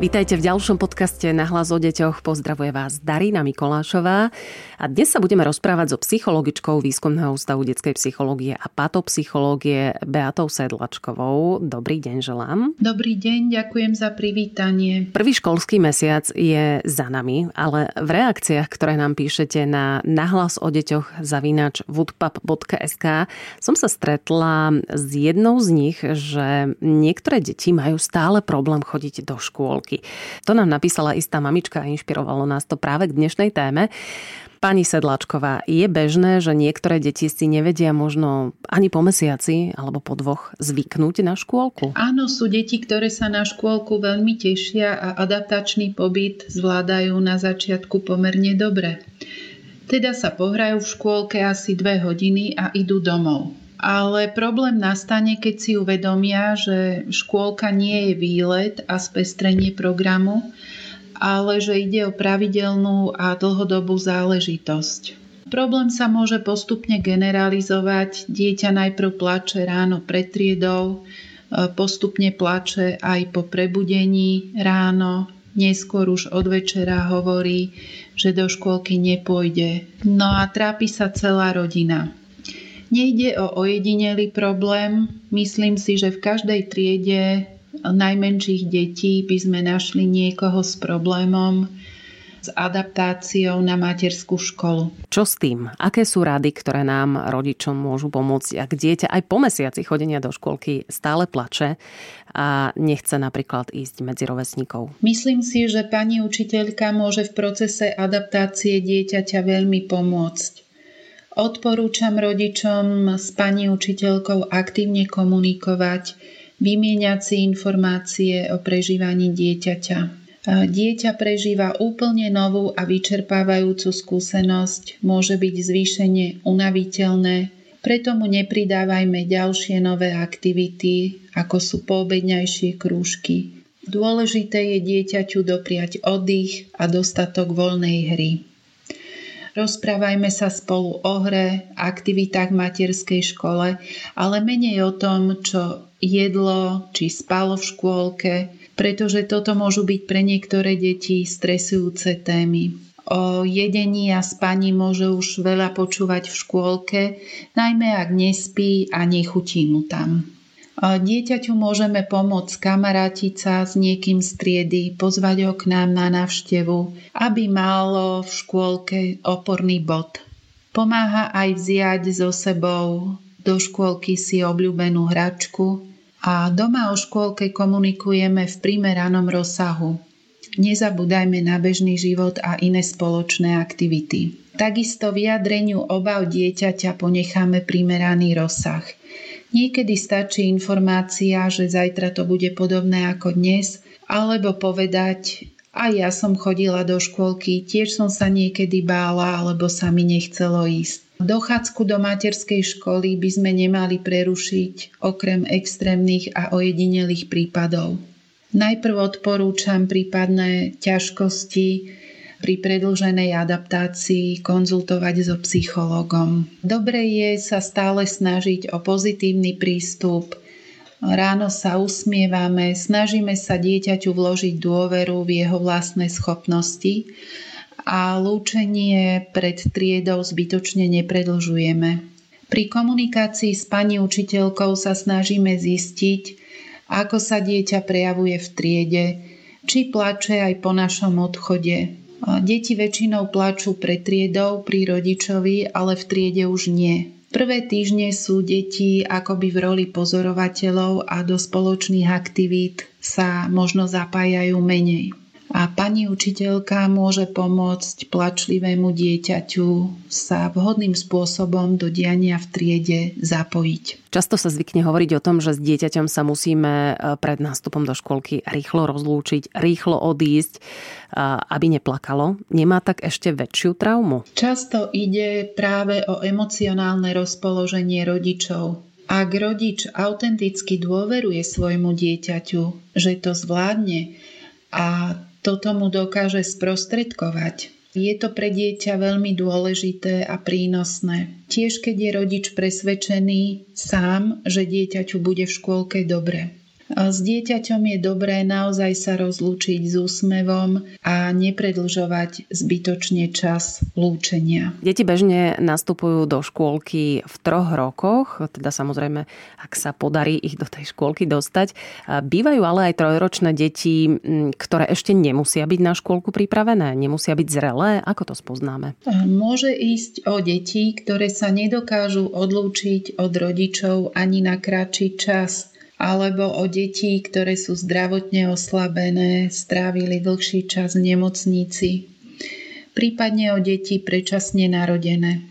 Vítajte v ďalšom podcaste Na hlas o deťoch. Pozdravuje vás Darina Mikolášová. A dnes sa budeme rozprávať so psychologičkou Výskumného ústavu detskej psychológie a patopsychológie Beatou Sedlačkovou. Dobrý deň želám. Dobrý deň, ďakujem za privítanie. Prvý školský mesiac je za nami, ale v reakciách, ktoré nám píšete na nahlas o deťoch zavinač woodpub.sk som sa stretla s jednou z nich, že niektoré deti majú stále problém chodiť do škôlky roky. To nám napísala istá mamička a inšpirovalo nás to práve k dnešnej téme. Pani Sedláčková, je bežné, že niektoré deti si nevedia možno ani po mesiaci alebo po dvoch zvyknúť na škôlku? Áno, sú deti, ktoré sa na škôlku veľmi tešia a adaptačný pobyt zvládajú na začiatku pomerne dobre. Teda sa pohrajú v škôlke asi dve hodiny a idú domov. Ale problém nastane, keď si uvedomia, že škôlka nie je výlet a spestrenie programu, ale že ide o pravidelnú a dlhodobú záležitosť. Problém sa môže postupne generalizovať. Dieťa najprv plače ráno pred triedou, e, postupne plače aj po prebudení ráno, neskôr už od večera hovorí, že do škôlky nepôjde. No a trápi sa celá rodina. Nejde o ojedinelý problém. Myslím si, že v každej triede najmenších detí by sme našli niekoho s problémom, s adaptáciou na materskú školu. Čo s tým? Aké sú rady, ktoré nám rodičom môžu pomôcť, ak dieťa aj po mesiaci chodenia do školky stále plače a nechce napríklad ísť medzi rovesníkov? Myslím si, že pani učiteľka môže v procese adaptácie dieťaťa veľmi pomôcť. Odporúčam rodičom s pani učiteľkou aktívne komunikovať, vymieňať si informácie o prežívaní dieťaťa. Dieťa prežíva úplne novú a vyčerpávajúcu skúsenosť, môže byť zvýšene unaviteľné, preto mu nepridávajme ďalšie nové aktivity, ako sú poobedňajšie krúžky. Dôležité je dieťaťu dopriať oddych a dostatok voľnej hry. Rozprávajme sa spolu o hre, aktivitách v materskej škole, ale menej o tom, čo jedlo či spalo v škôlke, pretože toto môžu byť pre niektoré deti stresujúce témy. O jedení a spaní môže už veľa počúvať v škôlke, najmä ak nespí a nechutí mu tam. Dieťaťu môžeme pomôcť kamarátiť sa s niekým z triedy, pozvať ho k nám na návštevu, aby malo v škôlke oporný bod. Pomáha aj vziať so sebou do škôlky si obľúbenú hračku a doma o škôlke komunikujeme v primeranom rozsahu. Nezabúdajme na bežný život a iné spoločné aktivity. Takisto vyjadreniu obav dieťaťa ponecháme primeraný rozsah – Niekedy stačí informácia, že zajtra to bude podobné ako dnes, alebo povedať, a ja som chodila do škôlky, tiež som sa niekedy bála, alebo sa mi nechcelo ísť. Dochádzku do materskej školy by sme nemali prerušiť okrem extrémnych a ojedinelých prípadov. Najprv odporúčam prípadné ťažkosti pri predlženej adaptácii konzultovať so psychologom. Dobre je sa stále snažiť o pozitívny prístup, Ráno sa usmievame, snažíme sa dieťaťu vložiť dôveru v jeho vlastné schopnosti a lúčenie pred triedou zbytočne nepredlžujeme. Pri komunikácii s pani učiteľkou sa snažíme zistiť, ako sa dieťa prejavuje v triede, či plače aj po našom odchode, Deti väčšinou plačú pred triedou pri rodičovi, ale v triede už nie. Prvé týždne sú deti akoby v roli pozorovateľov a do spoločných aktivít sa možno zapájajú menej a pani učiteľka môže pomôcť plačlivému dieťaťu sa vhodným spôsobom do diania v triede zapojiť. Často sa zvykne hovoriť o tom, že s dieťaťom sa musíme e, pred nástupom do školky rýchlo rozlúčiť, rýchlo odísť, e, aby neplakalo. Nemá tak ešte väčšiu traumu? Často ide práve o emocionálne rozpoloženie rodičov. Ak rodič autenticky dôveruje svojmu dieťaťu, že to zvládne a toto mu dokáže sprostredkovať Je to pre dieťa veľmi dôležité a prínosné. Tiež keď je rodič presvedčený sám, že dieťaťu bude v škôlke dobre. S dieťaťom je dobré naozaj sa rozlúčiť s úsmevom a nepredlžovať zbytočne čas lúčenia. Deti bežne nastupujú do škôlky v troch rokoch, teda samozrejme, ak sa podarí ich do tej škôlky dostať. Bývajú ale aj trojročné deti, ktoré ešte nemusia byť na škôlku pripravené, nemusia byť zrelé. Ako to spoznáme? Môže ísť o deti, ktoré sa nedokážu odlúčiť od rodičov ani na kratší čas alebo o deti, ktoré sú zdravotne oslabené, strávili dlhší čas v nemocnici, prípadne o deti predčasne narodené.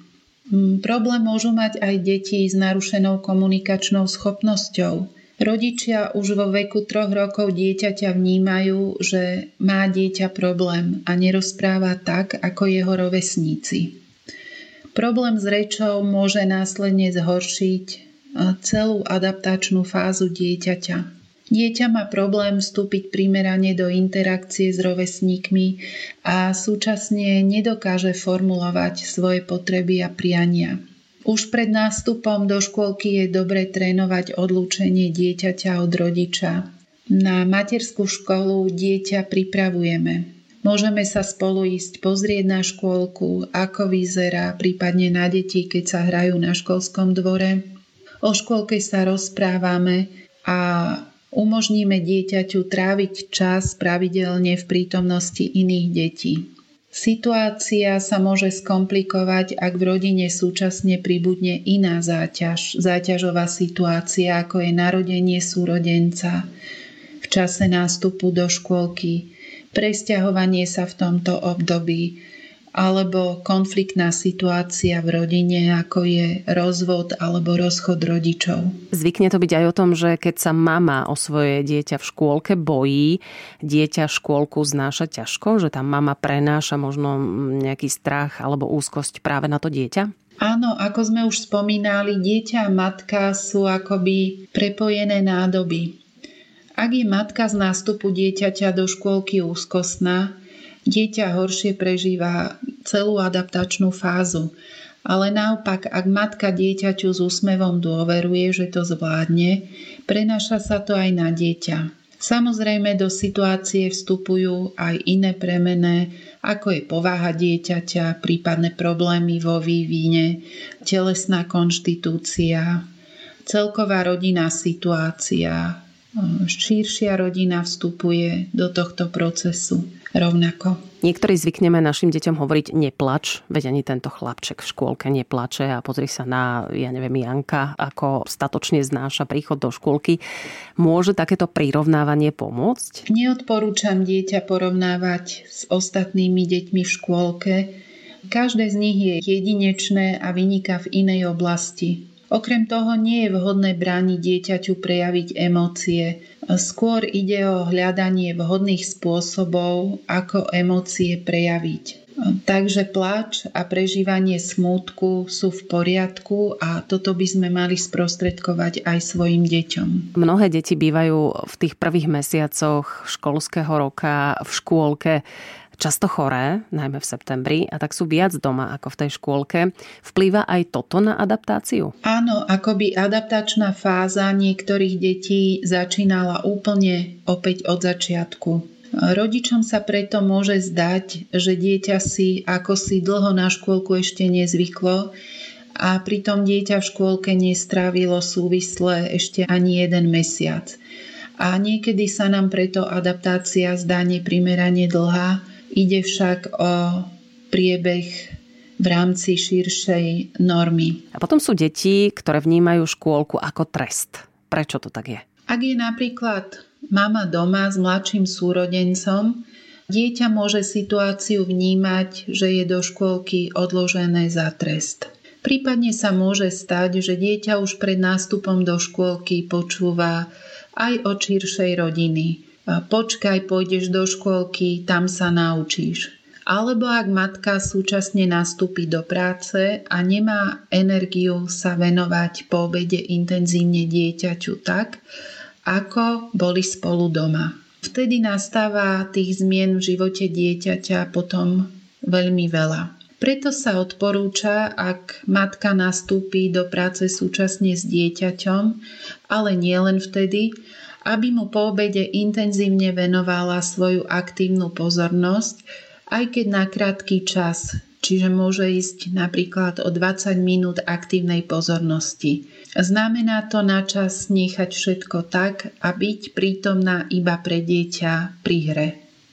Mm, problém môžu mať aj deti s narušenou komunikačnou schopnosťou. Rodičia už vo veku troch rokov dieťaťa vnímajú, že má dieťa problém a nerozpráva tak, ako jeho rovesníci. Problém s rečou môže následne zhoršiť celú adaptačnú fázu dieťaťa. Dieťa má problém vstúpiť primerane do interakcie s rovesníkmi a súčasne nedokáže formulovať svoje potreby a priania. Už pred nástupom do škôlky je dobre trénovať odlúčenie dieťaťa od rodiča. Na materskú školu dieťa pripravujeme. Môžeme sa spolu ísť pozrieť na škôlku, ako vyzerá, prípadne na deti, keď sa hrajú na školskom dvore O škôlke sa rozprávame a umožníme dieťaťu tráviť čas pravidelne v prítomnosti iných detí. Situácia sa môže skomplikovať, ak v rodine súčasne pribudne iná záťaž, záťažová situácia, ako je narodenie súrodenca v čase nástupu do škôlky, presťahovanie sa v tomto období, alebo konfliktná situácia v rodine, ako je rozvod alebo rozchod rodičov. Zvykne to byť aj o tom, že keď sa mama o svoje dieťa v škôlke bojí, dieťa škôlku znáša ťažko, že tá mama prenáša možno nejaký strach alebo úzkosť práve na to dieťa? Áno, ako sme už spomínali, dieťa a matka sú akoby prepojené nádoby. Ak je matka z nástupu dieťaťa do škôlky úzkostná, Dieťa horšie prežíva celú adaptačnú fázu. Ale naopak, ak matka dieťaťu s úsmevom dôveruje, že to zvládne, prenáša sa to aj na dieťa. Samozrejme do situácie vstupujú aj iné premené, ako je povaha dieťaťa, prípadné problémy vo vývine, telesná konštitúcia, celková rodinná situácia, širšia rodina vstupuje do tohto procesu rovnako. Niektorí zvykneme našim deťom hovoriť neplač, veď ani tento chlapček v škôlke neplače a pozri sa na, ja neviem, Janka, ako statočne znáša príchod do škôlky. Môže takéto prirovnávanie pomôcť? Neodporúčam dieťa porovnávať s ostatnými deťmi v škôlke. Každé z nich je jedinečné a vyniká v inej oblasti. Okrem toho nie je vhodné brániť dieťaťu prejaviť emócie. Skôr ide o hľadanie vhodných spôsobov, ako emócie prejaviť. Takže pláč a prežívanie smútku sú v poriadku a toto by sme mali sprostredkovať aj svojim deťom. Mnohé deti bývajú v tých prvých mesiacoch školského roka v škôlke často choré, najmä v septembri, a tak sú viac doma ako v tej škôlke. Vplýva aj toto na adaptáciu? Áno, akoby adaptačná fáza niektorých detí začínala úplne opäť od začiatku. Rodičom sa preto môže zdať, že dieťa si ako si dlho na škôlku ešte nezvyklo a pritom dieťa v škôlke nestrávilo súvisle ešte ani jeden mesiac. A niekedy sa nám preto adaptácia zdá neprimerane dlhá Ide však o priebeh v rámci širšej normy. A potom sú deti, ktoré vnímajú škôlku ako trest. Prečo to tak je? Ak je napríklad mama doma s mladším súrodencom, dieťa môže situáciu vnímať, že je do škôlky odložené za trest. Prípadne sa môže stať, že dieťa už pred nástupom do škôlky počúva aj od širšej rodiny, počkaj, pôjdeš do škôlky, tam sa naučíš. Alebo ak matka súčasne nastúpi do práce a nemá energiu sa venovať po obede intenzívne dieťaťu tak, ako boli spolu doma. Vtedy nastáva tých zmien v živote dieťaťa potom veľmi veľa. Preto sa odporúča, ak matka nastúpi do práce súčasne s dieťaťom, ale nie len vtedy, aby mu po obede intenzívne venovala svoju aktívnu pozornosť, aj keď na krátky čas, čiže môže ísť napríklad o 20 minút aktívnej pozornosti. Znamená to na čas nechať všetko tak a byť prítomná iba pre dieťa pri hre.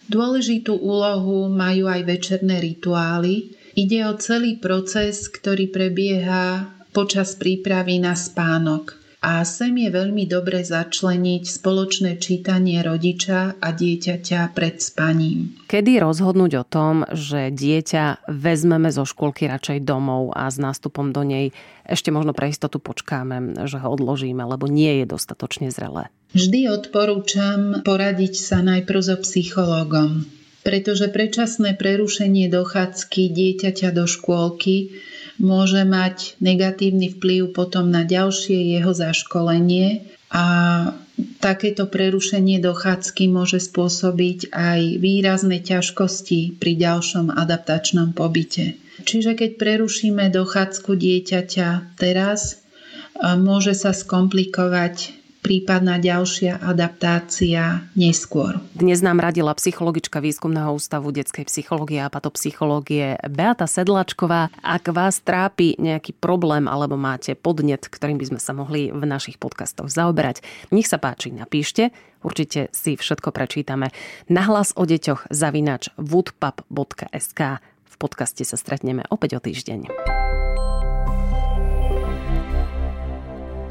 Dôležitú úlohu majú aj večerné rituály, Ide o celý proces, ktorý prebieha počas prípravy na spánok. A sem je veľmi dobre začleniť spoločné čítanie rodiča a dieťaťa pred spaním. Kedy rozhodnúť o tom, že dieťa vezmeme zo škôlky radšej domov a s nástupom do nej ešte možno pre istotu počkáme, že ho odložíme, lebo nie je dostatočne zrelé? Vždy odporúčam poradiť sa najprv so psychológom pretože predčasné prerušenie dochádzky dieťaťa do škôlky môže mať negatívny vplyv potom na ďalšie jeho zaškolenie a takéto prerušenie dochádzky môže spôsobiť aj výrazné ťažkosti pri ďalšom adaptačnom pobyte. Čiže keď prerušíme dochádzku dieťaťa teraz, môže sa skomplikovať prípadná ďalšia adaptácia neskôr. Dnes nám radila psychologička Výskumného ústavu detskej psychológie a patopsychológie Beata Sedlačková. Ak vás trápi nejaký problém alebo máte podnet, ktorým by sme sa mohli v našich podcastoch zaoberať, nech sa páči, napíšte. Určite si všetko prečítame. Nahlas o deťoch zavinač woodpub.sk V podcaste sa stretneme opäť o týždeň.